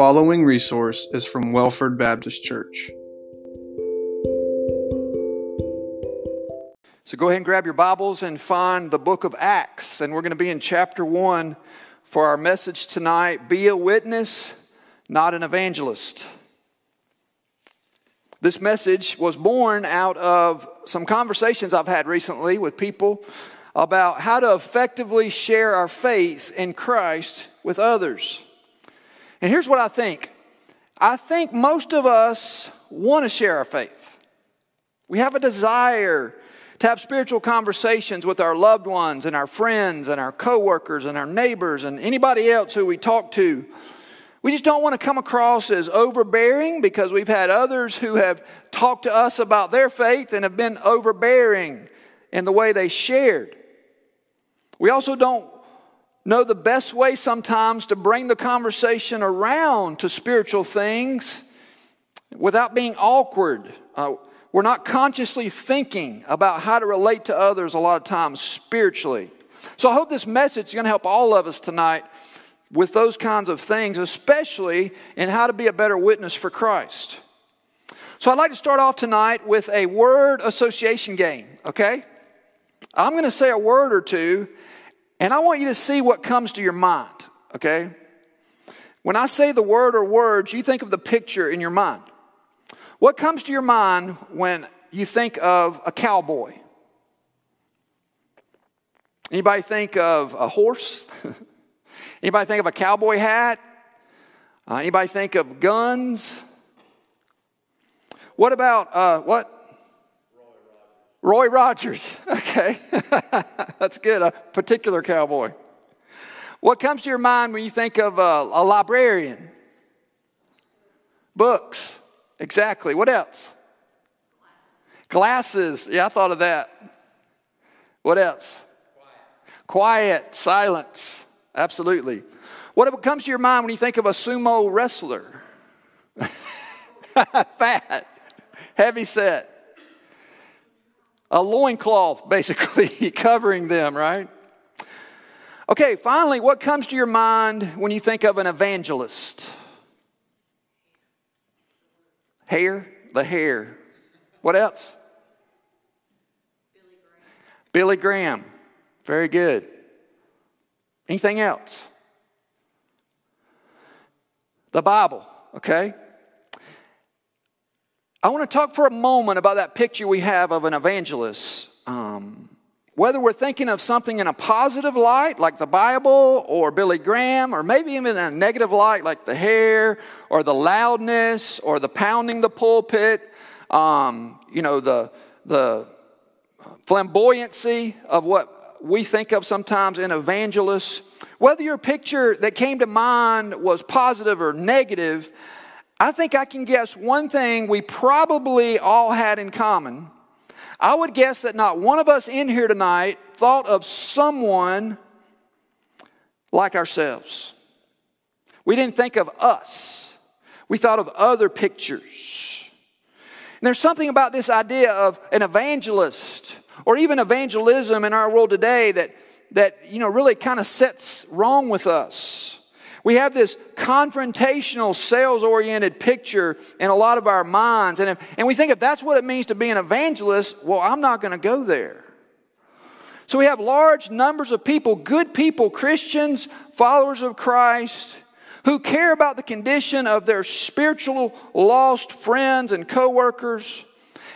following resource is from Welford Baptist Church. So go ahead and grab your Bibles and find the book of Acts. And we're going to be in chapter 1 for our message tonight Be a witness, not an evangelist. This message was born out of some conversations I've had recently with people about how to effectively share our faith in Christ with others. And here's what I think I think most of us want to share our faith. We have a desire to have spiritual conversations with our loved ones and our friends and our coworkers and our neighbors and anybody else who we talk to. We just don't want to come across as overbearing because we've had others who have talked to us about their faith and have been overbearing in the way they shared. We also don't know the best way sometimes to bring the conversation around to spiritual things without being awkward. Uh, we're not consciously thinking about how to relate to others a lot of times spiritually. So I hope this message is going to help all of us tonight with those kinds of things, especially in how to be a better witness for Christ. So I'd like to start off tonight with a word association game, okay? I'm going to say a word or two, and I want you to see what comes to your mind, okay? When I say the word or words, you think of the picture in your mind. What comes to your mind when you think of a cowboy? Anybody think of a horse? anybody think of a cowboy hat? Uh, anybody think of guns? What about uh, what? Roy Rogers. Okay. That's good. A particular cowboy. What comes to your mind when you think of a, a librarian? Books. Exactly. What else? Glasses. Yeah, I thought of that. What else? Quiet. Quiet. Silence. Absolutely. What comes to your mind when you think of a sumo wrestler? Fat. Heavy set a loincloth, basically, covering them, right? Okay, finally, what comes to your mind when you think of an evangelist? Hair, the hair. What else? Billy Graham. Billy Graham. Very good. Anything else? The Bible, okay? I want to talk for a moment about that picture we have of an evangelist. Um, whether we're thinking of something in a positive light, like the Bible or Billy Graham, or maybe even in a negative light, like the hair or the loudness or the pounding the pulpit, um, you know, the, the flamboyancy of what we think of sometimes in evangelists. Whether your picture that came to mind was positive or negative, I think I can guess one thing we probably all had in common. I would guess that not one of us in here tonight thought of someone like ourselves. We didn't think of us, we thought of other pictures. And there's something about this idea of an evangelist or even evangelism in our world today that, that you know, really kind of sets wrong with us. We have this confrontational, sales oriented picture in a lot of our minds. And, if, and we think if that's what it means to be an evangelist, well, I'm not going to go there. So we have large numbers of people, good people, Christians, followers of Christ, who care about the condition of their spiritual lost friends and coworkers.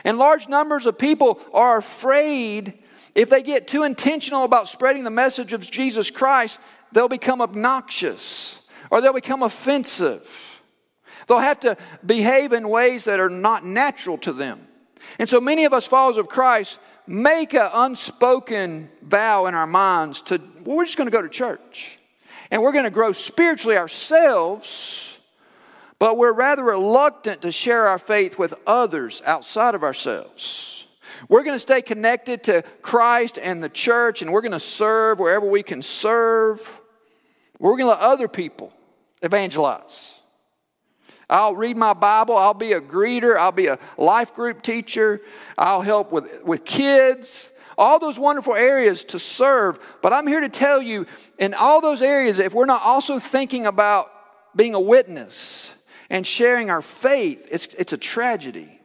And large numbers of people are afraid if they get too intentional about spreading the message of Jesus Christ they'll become obnoxious or they'll become offensive. They'll have to behave in ways that are not natural to them. And so many of us followers of Christ make an unspoken vow in our minds to, well, we're just going to go to church. And we're going to grow spiritually ourselves, but we're rather reluctant to share our faith with others outside of ourselves. We're going to stay connected to Christ and the church, and we're going to serve wherever we can serve. We're going to let other people evangelize. I'll read my Bible. I'll be a greeter. I'll be a life group teacher. I'll help with, with kids. All those wonderful areas to serve. But I'm here to tell you, in all those areas, if we're not also thinking about being a witness and sharing our faith, it's, it's a tragedy.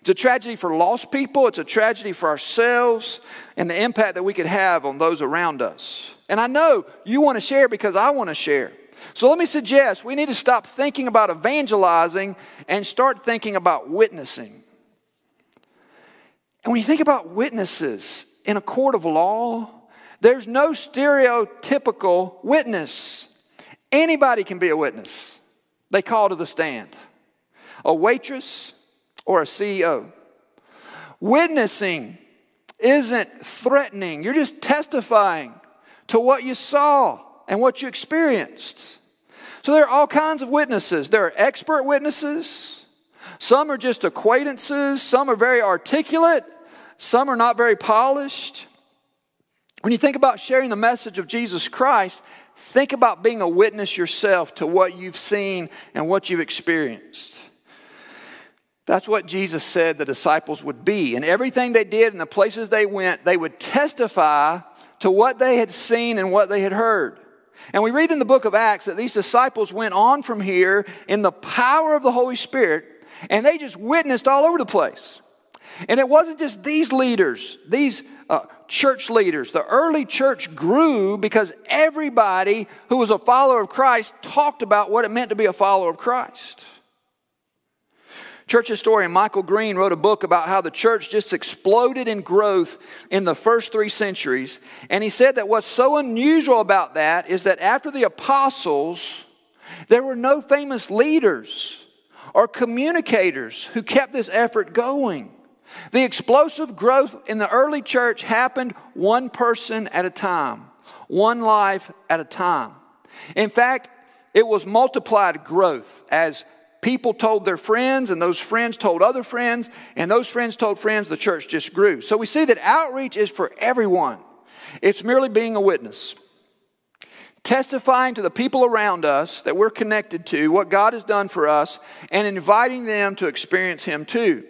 It's a tragedy for lost people, it's a tragedy for ourselves and the impact that we could have on those around us. And I know you want to share because I want to share. So let me suggest we need to stop thinking about evangelizing and start thinking about witnessing. And when you think about witnesses in a court of law, there's no stereotypical witness. Anybody can be a witness. They call to the stand. A waitress or a CEO. Witnessing isn't threatening, you're just testifying to what you saw and what you experienced. So there are all kinds of witnesses. There are expert witnesses, some are just acquaintances, some are very articulate, some are not very polished. When you think about sharing the message of Jesus Christ, think about being a witness yourself to what you've seen and what you've experienced. That's what Jesus said the disciples would be. And everything they did and the places they went, they would testify to what they had seen and what they had heard. And we read in the book of Acts that these disciples went on from here in the power of the Holy Spirit and they just witnessed all over the place. And it wasn't just these leaders, these uh, church leaders. The early church grew because everybody who was a follower of Christ talked about what it meant to be a follower of Christ. Church historian Michael Green wrote a book about how the church just exploded in growth in the first three centuries. And he said that what's so unusual about that is that after the apostles, there were no famous leaders or communicators who kept this effort going. The explosive growth in the early church happened one person at a time, one life at a time. In fact, it was multiplied growth as people told their friends, and those friends told other friends, and those friends told friends, the church just grew. So we see that outreach is for everyone, it's merely being a witness. Testifying to the people around us that we're connected to, what God has done for us, and inviting them to experience Him too.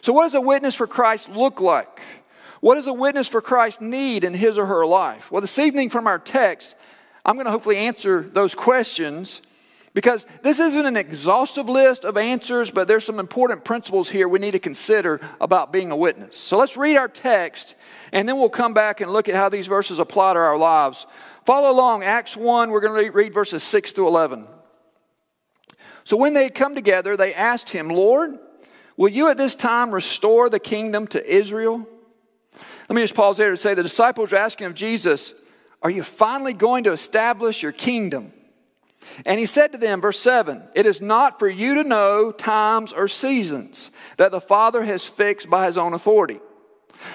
So, what does a witness for Christ look like? What does a witness for Christ need in his or her life? Well, this evening from our text, I'm going to hopefully answer those questions because this isn't an exhaustive list of answers, but there's some important principles here we need to consider about being a witness. So let's read our text and then we'll come back and look at how these verses apply to our lives. Follow along, Acts 1, we're going to read verses 6 to 11. So when they had come together, they asked him, Lord, Will you at this time restore the kingdom to Israel? Let me just pause there to say the disciples are asking of Jesus, Are you finally going to establish your kingdom? And he said to them, verse 7 It is not for you to know times or seasons that the Father has fixed by his own authority.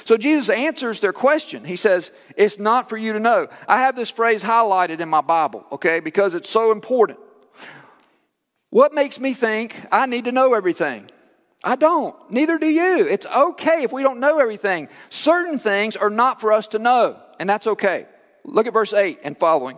So Jesus answers their question. He says, It's not for you to know. I have this phrase highlighted in my Bible, okay, because it's so important. What makes me think I need to know everything? I don't. Neither do you. It's okay if we don't know everything. Certain things are not for us to know, and that's okay. Look at verse 8 and following.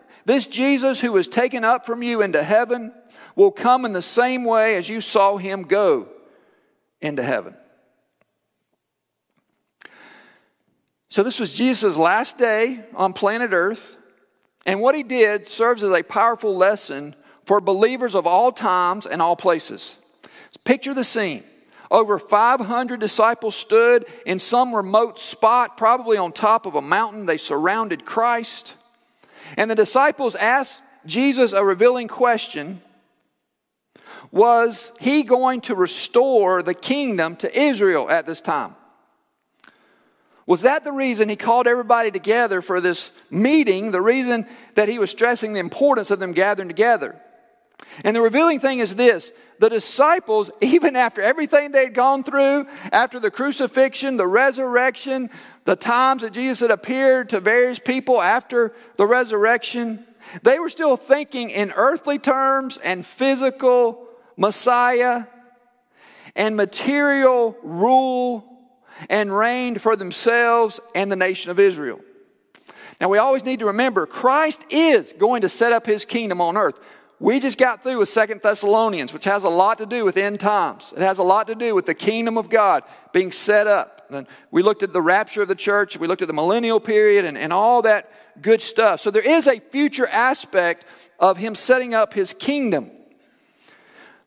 This Jesus who was taken up from you into heaven will come in the same way as you saw him go into heaven. So, this was Jesus' last day on planet Earth, and what he did serves as a powerful lesson for believers of all times and all places. Picture the scene. Over 500 disciples stood in some remote spot, probably on top of a mountain. They surrounded Christ. And the disciples asked Jesus a revealing question Was he going to restore the kingdom to Israel at this time? Was that the reason he called everybody together for this meeting? The reason that he was stressing the importance of them gathering together? And the revealing thing is this the disciples, even after everything they'd gone through, after the crucifixion, the resurrection, the times that Jesus had appeared to various people after the resurrection, they were still thinking in earthly terms and physical Messiah. and material rule and reigned for themselves and the nation of Israel. Now, we always need to remember Christ is going to set up his kingdom on earth. We just got through with Second Thessalonians, which has a lot to do with end times. It has a lot to do with the kingdom of God being set up. And we looked at the rapture of the church, we looked at the millennial period, and, and all that good stuff. So there is a future aspect of him setting up his kingdom.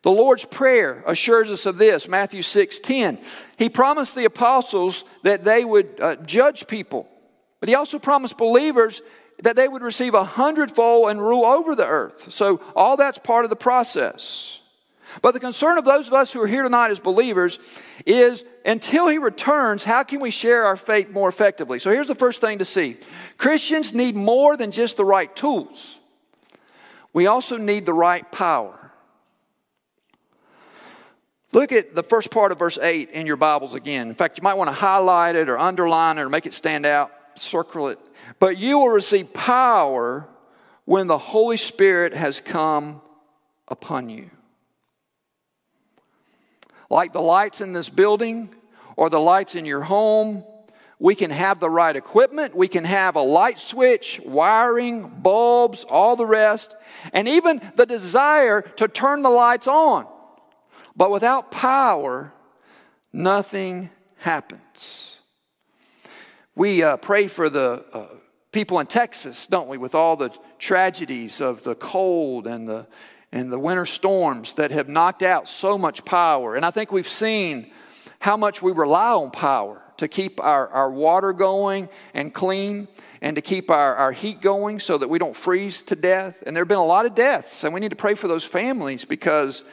The Lord's Prayer assures us of this, Matthew 6 10. He promised the apostles that they would uh, judge people, but he also promised believers that they would receive a hundredfold and rule over the earth. So, all that's part of the process. But the concern of those of us who are here tonight as believers is until he returns, how can we share our faith more effectively? So, here's the first thing to see Christians need more than just the right tools, we also need the right power. Look at the first part of verse 8 in your Bibles again. In fact, you might want to highlight it or underline it or make it stand out, circle it. But you will receive power when the Holy Spirit has come upon you. Like the lights in this building or the lights in your home, we can have the right equipment, we can have a light switch, wiring, bulbs, all the rest, and even the desire to turn the lights on. But without power, nothing happens. We uh, pray for the uh, people in Texas, don't we, with all the tragedies of the cold and the, and the winter storms that have knocked out so much power. And I think we've seen how much we rely on power to keep our, our water going and clean and to keep our, our heat going so that we don't freeze to death. And there have been a lot of deaths, and we need to pray for those families because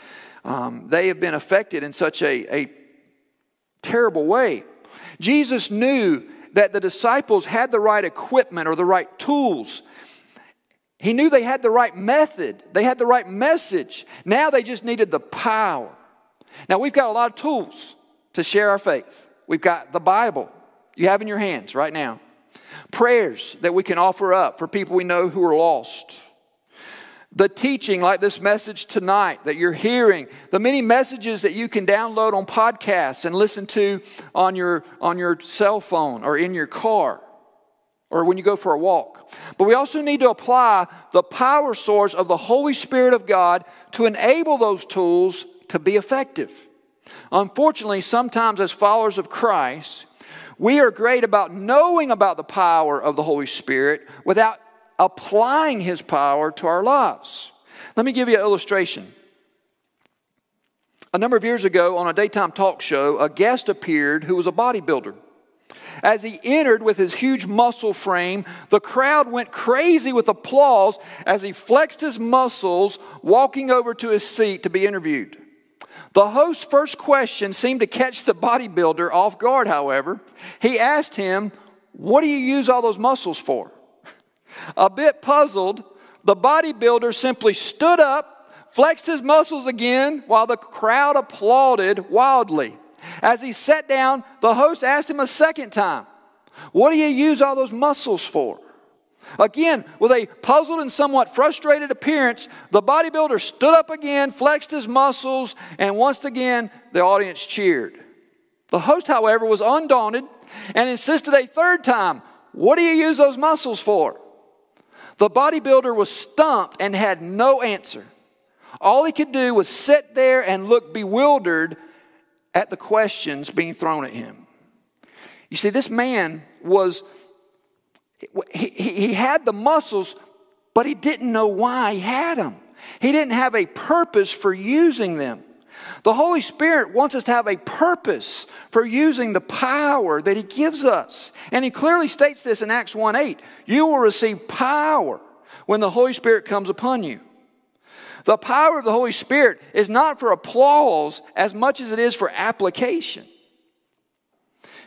um, they have been affected in such a, a terrible way. Jesus knew that the disciples had the right equipment or the right tools. He knew they had the right method, they had the right message. Now they just needed the power. Now we've got a lot of tools to share our faith. We've got the Bible you have in your hands right now, prayers that we can offer up for people we know who are lost the teaching like this message tonight that you're hearing, the many messages that you can download on podcasts and listen to on your, on your cell phone or in your car or when you go for a walk. But we also need to apply the power source of the Holy Spirit of God to enable those tools to be effective. Unfortunately, sometimes as followers of Christ, we are great about knowing about the power of the Holy Spirit without applying His power to our lives. Let me give you an illustration. A number of years ago on a daytime talk show, a guest appeared who was a bodybuilder. As he entered with his huge muscle frame, the crowd went crazy with applause as he flexed his muscles, walking over to his seat to be interviewed. The host's first question seemed to catch the bodybuilder off guard, however. He asked him, What do you use all those muscles for? A bit puzzled, the bodybuilder simply stood up, flexed his muscles again, while the crowd applauded wildly. As he sat down, the host asked him a second time, What do you use all those muscles for? Again, with a puzzled and somewhat frustrated appearance, the bodybuilder stood up again, flexed his muscles, and once again the audience cheered. The host, however, was undaunted and insisted a third time, What do you use those muscles for? The bodybuilder was stumped and had no answer. All he could do was sit there and look bewildered at the questions being thrown at him. You see, this man was, he, he had the muscles, but he didn't know why he had them. He didn't have a purpose for using them. The Holy Spirit wants us to have a purpose for using the power that He gives us. And He clearly states this in Acts 1 8. You will receive power when the Holy Spirit comes upon you. The power of the Holy Spirit is not for applause as much as it is for application.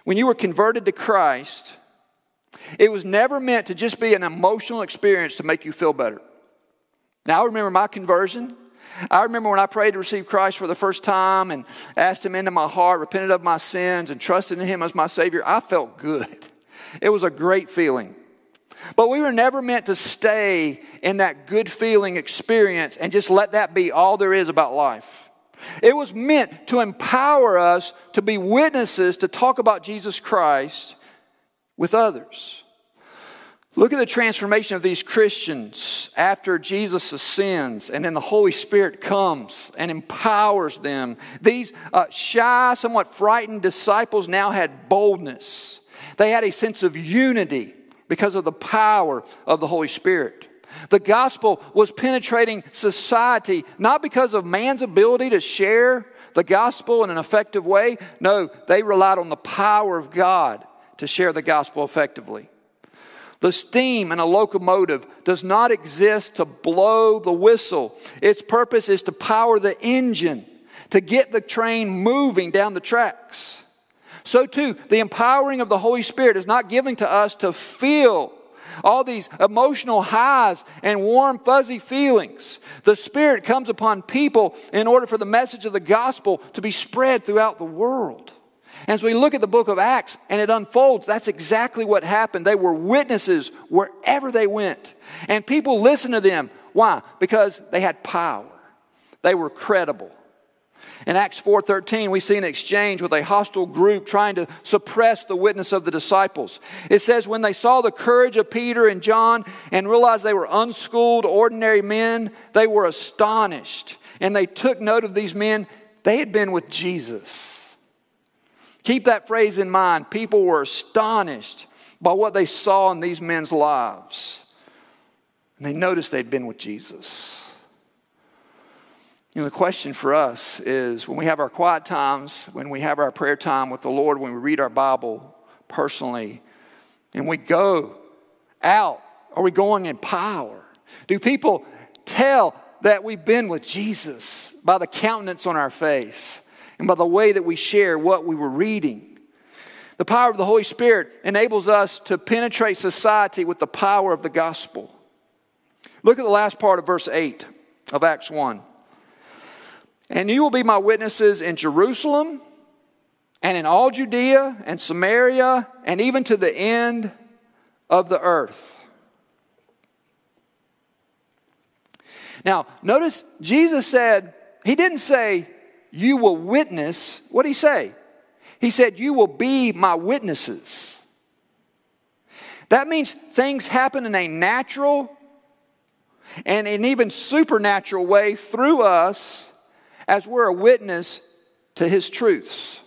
When you were converted to Christ, it was never meant to just be an emotional experience to make you feel better. Now, I remember my conversion. I remember when I prayed to receive Christ for the first time and asked Him into my heart, repented of my sins, and trusted in Him as my Savior, I felt good. It was a great feeling. But we were never meant to stay in that good feeling experience and just let that be all there is about life. It was meant to empower us to be witnesses to talk about Jesus Christ with others. Look at the transformation of these Christians after Jesus ascends and then the Holy Spirit comes and empowers them. These uh, shy, somewhat frightened disciples now had boldness. They had a sense of unity because of the power of the Holy Spirit. The gospel was penetrating society not because of man's ability to share the gospel in an effective way. No, they relied on the power of God to share the gospel effectively. The steam in a locomotive does not exist to blow the whistle. Its purpose is to power the engine, to get the train moving down the tracks. So, too, the empowering of the Holy Spirit is not given to us to feel all these emotional highs and warm, fuzzy feelings. The Spirit comes upon people in order for the message of the gospel to be spread throughout the world. As we look at the book of Acts and it unfolds, that's exactly what happened. They were witnesses wherever they went. And people listened to them. Why? Because they had power. They were credible. In Acts 4:13, we see an exchange with a hostile group trying to suppress the witness of the disciples. It says when they saw the courage of Peter and John and realized they were unschooled ordinary men, they were astonished. And they took note of these men. They had been with Jesus. Keep that phrase in mind. People were astonished by what they saw in these men's lives. And they noticed they'd been with Jesus. You know, the question for us is when we have our quiet times, when we have our prayer time with the Lord, when we read our Bible personally, and we go out, are we going in power? Do people tell that we've been with Jesus by the countenance on our face? and by the way that we share what we were reading. The power of the Holy Spirit enables us to penetrate society with the power of the gospel. Look at the last part of verse 8 of Acts 1. And you will be my witnesses in Jerusalem and in all Judea and Samaria and even to the end of the earth. Now, notice Jesus said, He didn't say, you will witness, what did he say? He said, You will be my witnesses. That means things happen in a natural and an even supernatural way through us as we're a witness to his truths.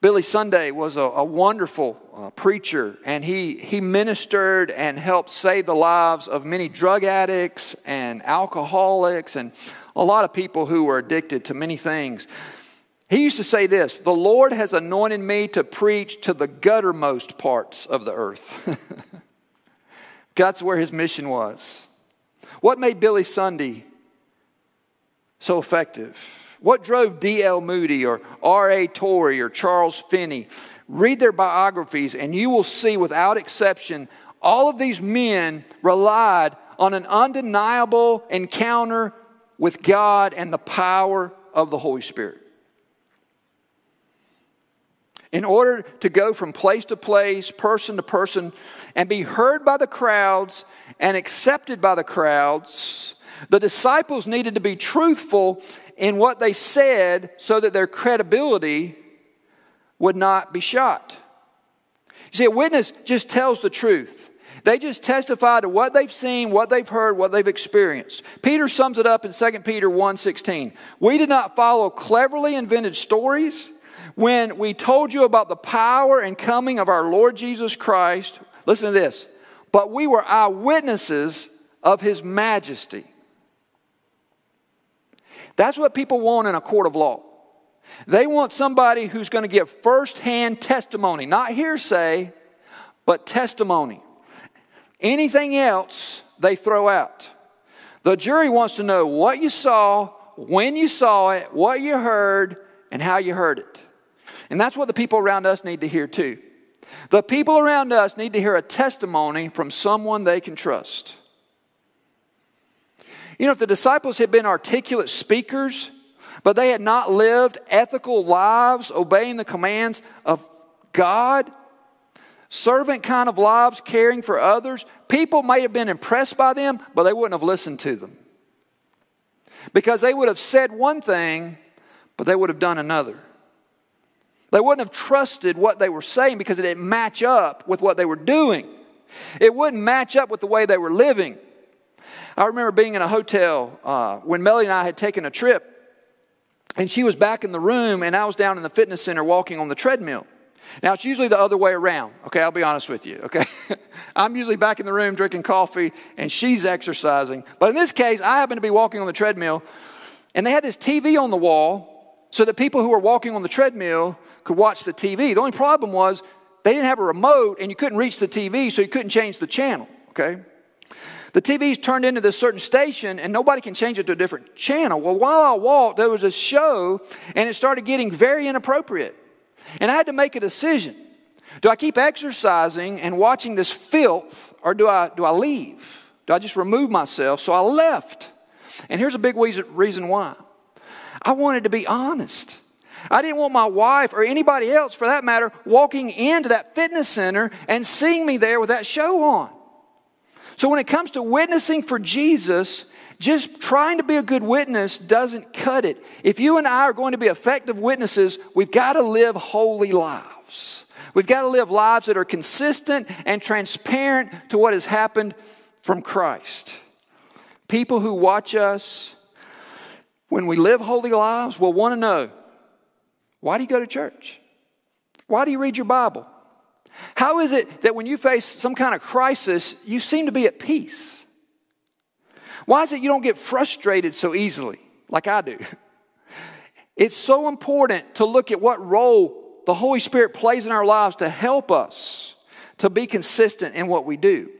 Billy Sunday was a, a wonderful uh, preacher, and he, he ministered and helped save the lives of many drug addicts and alcoholics and a lot of people who were addicted to many things. He used to say this The Lord has anointed me to preach to the guttermost parts of the earth. That's where his mission was. What made Billy Sunday so effective? What drove D.L. Moody or R.A. Torrey or Charles Finney? Read their biographies, and you will see without exception, all of these men relied on an undeniable encounter with God and the power of the Holy Spirit. In order to go from place to place, person to person, and be heard by the crowds and accepted by the crowds, the disciples needed to be truthful in what they said so that their credibility would not be shot. You see, a witness just tells the truth. They just testify to what they've seen, what they've heard, what they've experienced. Peter sums it up in 2 Peter 1:16. We did not follow cleverly invented stories when we told you about the power and coming of our Lord Jesus Christ. Listen to this. But we were eyewitnesses of his majesty. That's what people want in a court of law. They want somebody who's going to give firsthand testimony, not hearsay, but testimony. Anything else, they throw out. The jury wants to know what you saw, when you saw it, what you heard, and how you heard it. And that's what the people around us need to hear too. The people around us need to hear a testimony from someone they can trust. You know, if the disciples had been articulate speakers, but they had not lived ethical lives obeying the commands of God, servant kind of lives, caring for others, people may have been impressed by them, but they wouldn't have listened to them. because they would have said one thing, but they would have done another. They wouldn't have trusted what they were saying because it didn't match up with what they were doing. It wouldn't match up with the way they were living. I remember being in a hotel uh, when Melly and I had taken a trip, and she was back in the room, and I was down in the fitness center walking on the treadmill. Now, it's usually the other way around, okay? I'll be honest with you, okay? I'm usually back in the room drinking coffee, and she's exercising. But in this case, I happen to be walking on the treadmill, and they had this TV on the wall so that people who were walking on the treadmill could watch the TV. The only problem was they didn't have a remote, and you couldn't reach the TV, so you couldn't change the channel, okay? The TV's turned into this certain station and nobody can change it to a different channel. Well, while I walked, there was a show and it started getting very inappropriate. And I had to make a decision. Do I keep exercising and watching this filth or do I, do I leave? Do I just remove myself? So I left. And here's a big reason why I wanted to be honest. I didn't want my wife or anybody else, for that matter, walking into that fitness center and seeing me there with that show on. So when it comes to witnessing for Jesus, just trying to be a good witness doesn't cut it. If you and I are going to be effective witnesses, we've got to live holy lives. We've got to live lives that are consistent and transparent to what has happened from Christ. People who watch us when we live holy lives will want to know why do you go to church? Why do you read your Bible? How is it that when you face some kind of crisis, you seem to be at peace? Why is it you don't get frustrated so easily like I do? It's so important to look at what role the Holy Spirit plays in our lives to help us to be consistent in what we do.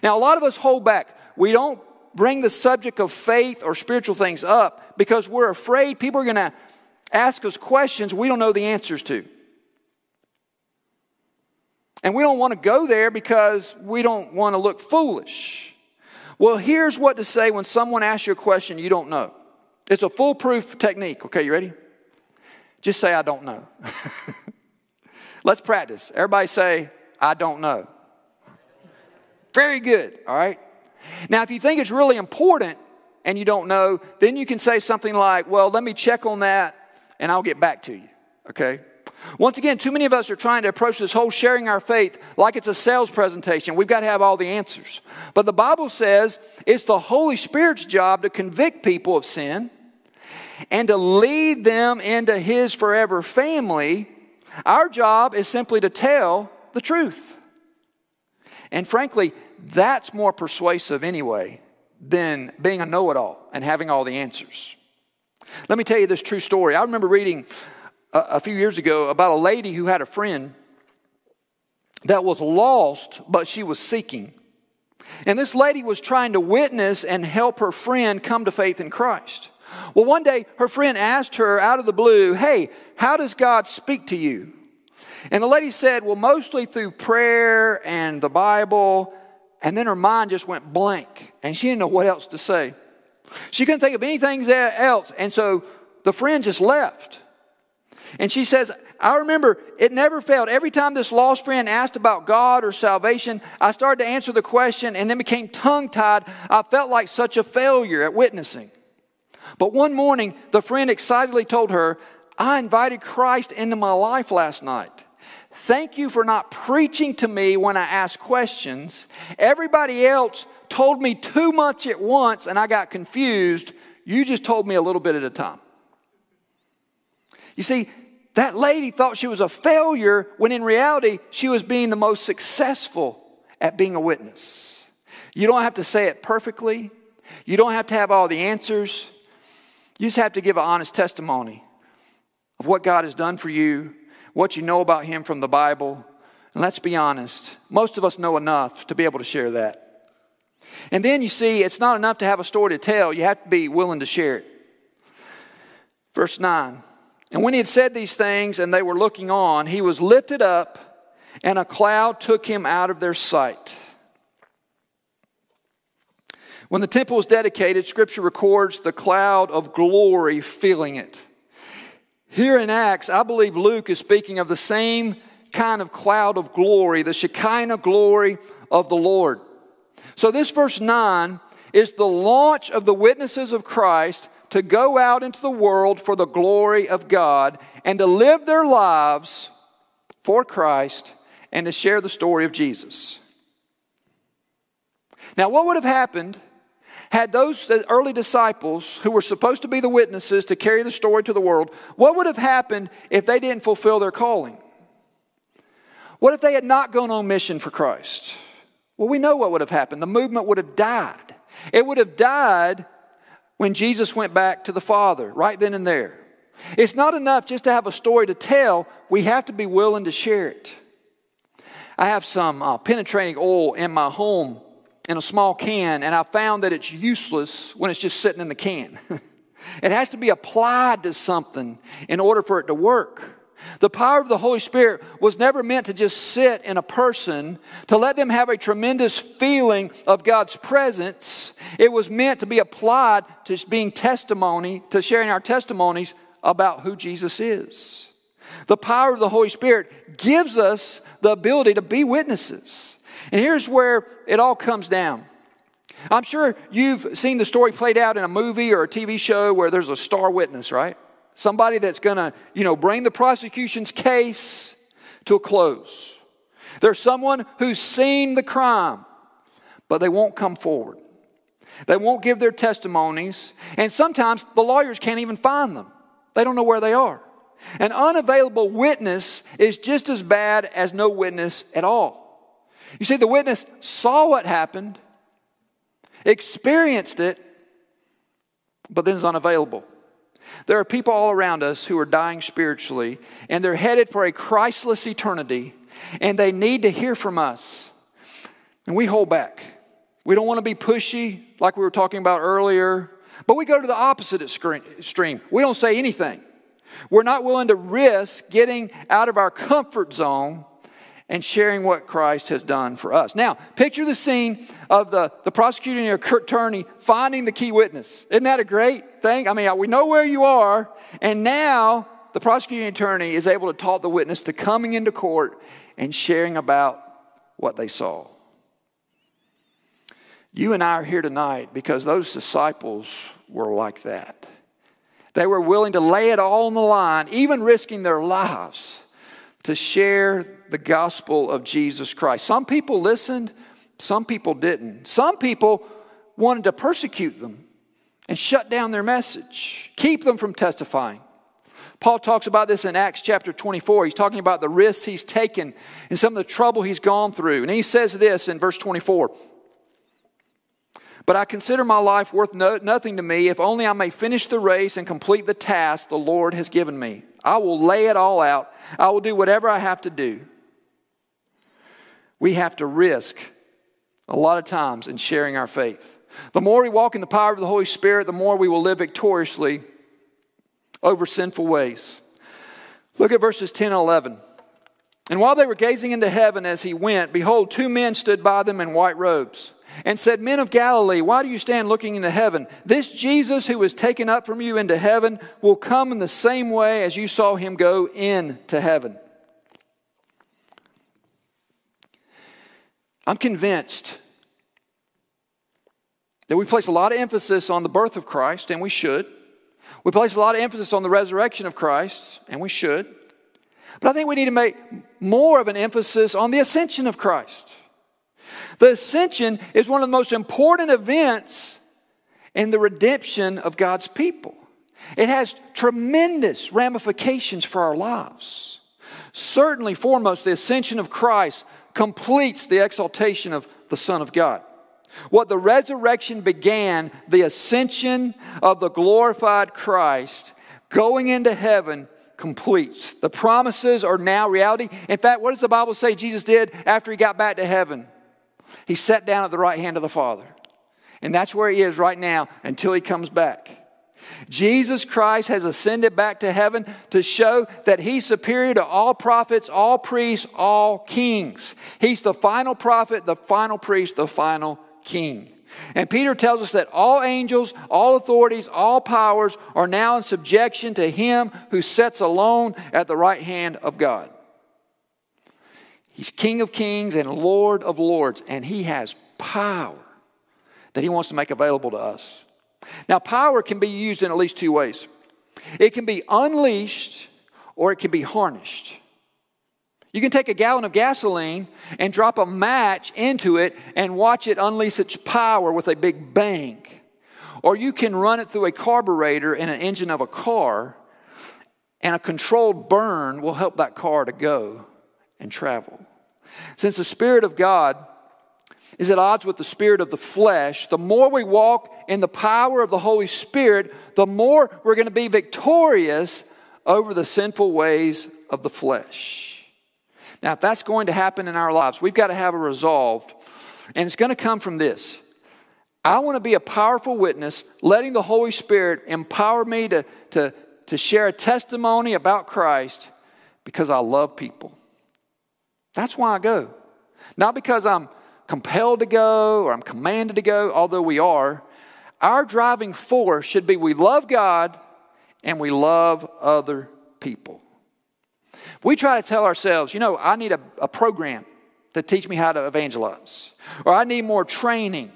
Now, a lot of us hold back. We don't bring the subject of faith or spiritual things up because we're afraid people are going to ask us questions we don't know the answers to. And we don't want to go there because we don't want to look foolish. Well, here's what to say when someone asks you a question you don't know. It's a foolproof technique. Okay, you ready? Just say, I don't know. Let's practice. Everybody say, I don't know. Very good, all right? Now, if you think it's really important and you don't know, then you can say something like, Well, let me check on that and I'll get back to you, okay? Once again, too many of us are trying to approach this whole sharing our faith like it's a sales presentation. We've got to have all the answers. But the Bible says it's the Holy Spirit's job to convict people of sin and to lead them into His forever family. Our job is simply to tell the truth. And frankly, that's more persuasive anyway than being a know it all and having all the answers. Let me tell you this true story. I remember reading a, few years ago about a lady who had a friend that was lost, but she was seeking. And this lady was trying to witness and help her friend come to faith in Christ. Well, one day her friend asked her out of the blue, Hey, how does God speak to you? And the lady said, Well, mostly through prayer and the Bible. And then her mind just went blank and she didn't know what else to say. She couldn't think of anything else. And so the friend just left. And she says, I remember it never failed. Every time this lost friend asked about God or salvation, I started to answer the question and then became tongue tied. I felt like such a failure at witnessing. But one morning, the friend excitedly told her, I invited Christ into my life last night. Thank you for not preaching to me when I asked questions. Everybody else told me too much at once and I got confused. You just told me a little bit at a time. You see, that lady thought she was a failure when in reality she was being the most successful at being a witness. You don't have to say it perfectly, you don't have to have all the answers. You just have to give an honest testimony of what God has done for you, what you know about Him from the Bible. And let's be honest, most of us know enough to be able to share that. And then you see, it's not enough to have a story to tell, you have to be willing to share it. Verse 9. And when he had said these things and they were looking on, he was lifted up, and a cloud took him out of their sight. When the temple was dedicated, Scripture records the cloud of glory filling it. Here in Acts, I believe Luke is speaking of the same kind of cloud of glory, the Shekinah glory of the Lord. So, this verse 9 is the launch of the witnesses of Christ to go out into the world for the glory of God and to live their lives for Christ and to share the story of Jesus. Now, what would have happened had those early disciples who were supposed to be the witnesses to carry the story to the world, what would have happened if they didn't fulfill their calling? What if they had not gone on mission for Christ? Well, we know what would have happened. The movement would have died. It would have died when Jesus went back to the Father, right then and there. It's not enough just to have a story to tell, we have to be willing to share it. I have some uh, penetrating oil in my home in a small can, and I found that it's useless when it's just sitting in the can. it has to be applied to something in order for it to work. The power of the Holy Spirit was never meant to just sit in a person, to let them have a tremendous feeling of God's presence. It was meant to be applied to being testimony, to sharing our testimonies about who Jesus is. The power of the Holy Spirit gives us the ability to be witnesses. And here's where it all comes down. I'm sure you've seen the story played out in a movie or a TV show where there's a star witness, right? Somebody that's going to, you know, bring the prosecution's case to a close. There's someone who's seen the crime, but they won't come forward. They won't give their testimonies, and sometimes the lawyers can't even find them. They don't know where they are. An unavailable witness is just as bad as no witness at all. You see, the witness saw what happened, experienced it, but then is unavailable. There are people all around us who are dying spiritually, and they're headed for a Christless eternity, and they need to hear from us. And we hold back. We don't want to be pushy, like we were talking about earlier, but we go to the opposite extreme. We don't say anything. We're not willing to risk getting out of our comfort zone and sharing what Christ has done for us. Now, picture the scene of the, the prosecuting attorney finding the key witness. Isn't that a great thing? I mean, we know where you are, and now the prosecuting attorney is able to talk the witness to coming into court and sharing about what they saw. You and I are here tonight because those disciples were like that. They were willing to lay it all on the line, even risking their lives, to share the gospel of Jesus Christ. Some people listened, some people didn't. Some people wanted to persecute them and shut down their message, keep them from testifying. Paul talks about this in Acts chapter 24. He's talking about the risks he's taken and some of the trouble he's gone through. And he says this in verse 24 But I consider my life worth no, nothing to me if only I may finish the race and complete the task the Lord has given me. I will lay it all out, I will do whatever I have to do we have to risk a lot of times in sharing our faith. The more we walk in the power of the Holy Spirit, the more we will live victoriously over sinful ways. Look at verses 10 and 11. And while they were gazing into heaven as he went, behold, two men stood by them in white robes and said, Men of Galilee, why do you stand looking into heaven? This Jesus who was taken up from you into heaven will come in the same way as you saw him go into heaven. I'm convinced that we place a lot of emphasis on the birth of Christ, and we should. We place a lot of emphasis on the resurrection of Christ, and we should. But I think we need to make more of an emphasis on the ascension of Christ. The ascension is one of the most important events in the redemption of God's people. It has tremendous ramifications for our lives. Certainly, foremost, the ascension of Christ completes the exaltation of the Son of God. What the resurrection began, the ascension of the glorified Christ going into heaven completes. The promises are now reality. In fact, what does the Bible say Jesus did after he got back to heaven? He sat down at the right hand of the Father. And that's where he is right now until he comes back. Jesus Christ has ascended back to heaven to show that he's superior to all prophets, all priests, all kings. He's the final prophet, the final priest, the final king. And Peter tells us that all angels, all authorities, all powers are now in subjection to him who sits alone at the right hand of God. He's King of kings and Lord of lords, and he has power that he wants to make available to us. Now, power can be used in at least two ways it can be unleashed or it can be harnessed. You can take a gallon of gasoline and drop a match into it and watch it unleash its power with a big bang. Or you can run it through a carburetor in an engine of a car, and a controlled burn will help that car to go and travel. Since the Spirit of God is at odds with the spirit of the flesh, the more we walk in the power of the Holy Spirit, the more we're going to be victorious over the sinful ways of the flesh. Now, if that's going to happen in our lives, we've got to have a resolve, and it's going to come from this. I want to be a powerful witness, letting the Holy Spirit empower me to, to, to share a testimony about Christ because I love people. That's why I go. Not because I'm compelled to go or I'm commanded to go, although we are. Our driving force should be we love God and we love other people. We try to tell ourselves, you know, I need a, a program to teach me how to evangelize, or I need more training.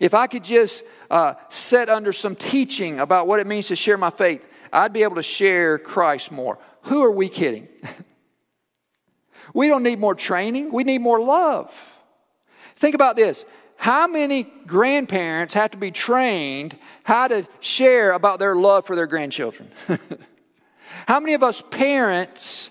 If I could just uh, set under some teaching about what it means to share my faith, I'd be able to share Christ more. Who are we kidding? we don't need more training, we need more love. Think about this. How many grandparents have to be trained how to share about their love for their grandchildren? how many of us parents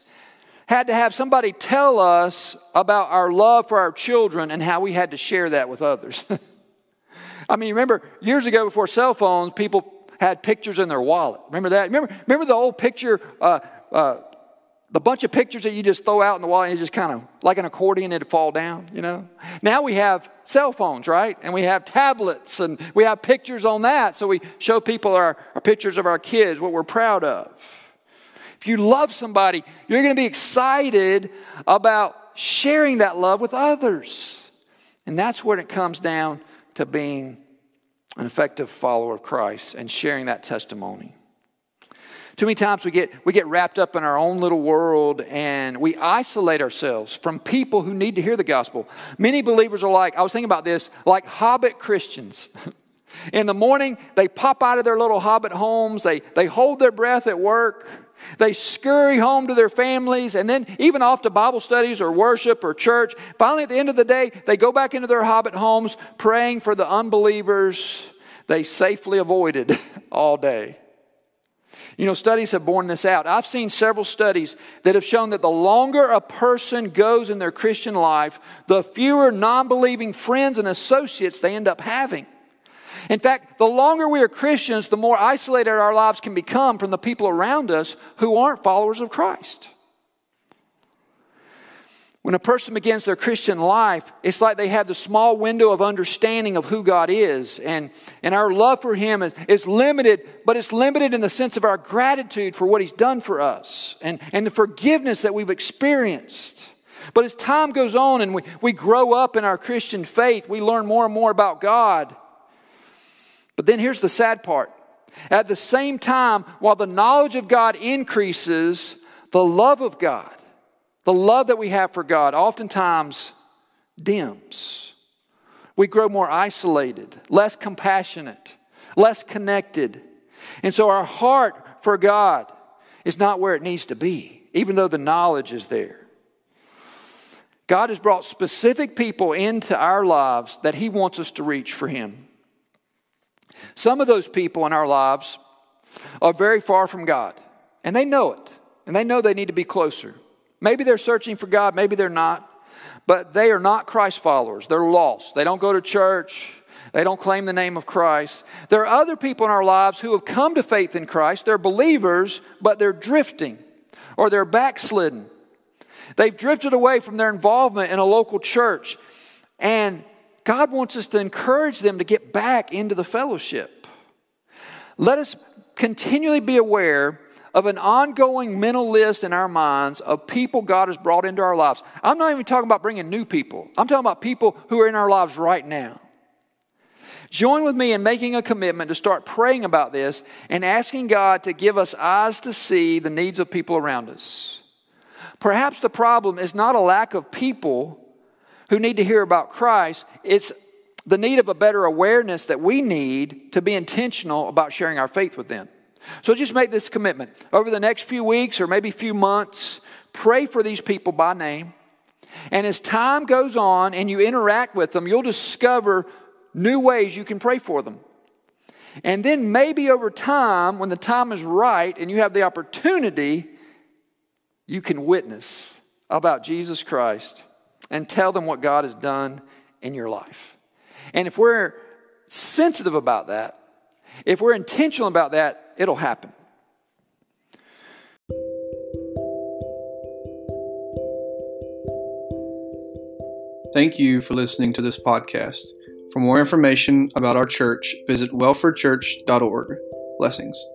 had to have somebody tell us about our love for our children and how we had to share that with others? I mean, remember years ago before cell phones, people had pictures in their wallet. Remember that? Remember, remember the old picture uh, uh, the bunch of pictures that you just throw out in the wall and you just kind of like an accordion it'd fall down you know now we have cell phones right and we have tablets and we have pictures on that so we show people our, our pictures of our kids what we're proud of if you love somebody you're going to be excited about sharing that love with others and that's when it comes down to being an effective follower of christ and sharing that testimony too many times we get, we get wrapped up in our own little world and we isolate ourselves from people who need to hear the gospel. Many believers are like, I was thinking about this, like hobbit Christians. in the morning, they pop out of their little hobbit homes, they, they hold their breath at work. They scurry home to their families and then even off to Bible studies or worship or church. Finally, at the end of the day, they go back into their hobbit homes praying for the unbelievers they safely avoided all day. You know, studies have borne this out. I've seen several studies that have shown that the longer a person goes in their Christian life, the fewer non believing friends and associates they end up having. In fact, the longer we are Christians, the more isolated our lives can become from the people around us who aren't followers of Christ. When a person begins their Christian life, it's like they have the small window of understanding of who God is. And, and our love for Him is, is limited, but it's limited in the sense of our gratitude for what He's done for us and, and the forgiveness that we've experienced. But as time goes on and we, we grow up in our Christian faith, we learn more and more about God. But then here's the sad part. At the same time, while the knowledge of God increases, the love of God the love that we have for God oftentimes dims. We grow more isolated, less compassionate, less connected. And so our heart for God is not where it needs to be, even though the knowledge is there. God has brought specific people into our lives that He wants us to reach for Him. Some of those people in our lives are very far from God, and they know it, and they know they need to be closer. Maybe they're searching for God, maybe they're not. But they are not Christ followers. They're lost. They don't go to church. They don't claim the name of Christ. There are other people in our lives who have come to faith in Christ. They're believers, but they're drifting or they're backslidden. They've drifted away from their involvement in a local church. And God wants us to encourage them to get back into the fellowship. Let us continually be aware of an ongoing mental list in our minds of people God has brought into our lives. I'm not even talking about bringing new people, I'm talking about people who are in our lives right now. Join with me in making a commitment to start praying about this and asking God to give us eyes to see the needs of people around us. Perhaps the problem is not a lack of people who need to hear about Christ, it's the need of a better awareness that we need to be intentional about sharing our faith with them. So just make this commitment. Over the next few weeks or maybe few months, pray for these people by name. And as time goes on and you interact with them, you'll discover new ways you can pray for them. And then maybe over time, when the time is right and you have the opportunity, you can witness about Jesus Christ and tell them what God has done in your life. And if we're sensitive about that, if we're intentional about that, it'll happen. Thank you for listening to this podcast. For more information about our church, visit welfordchurch.org. Blessings.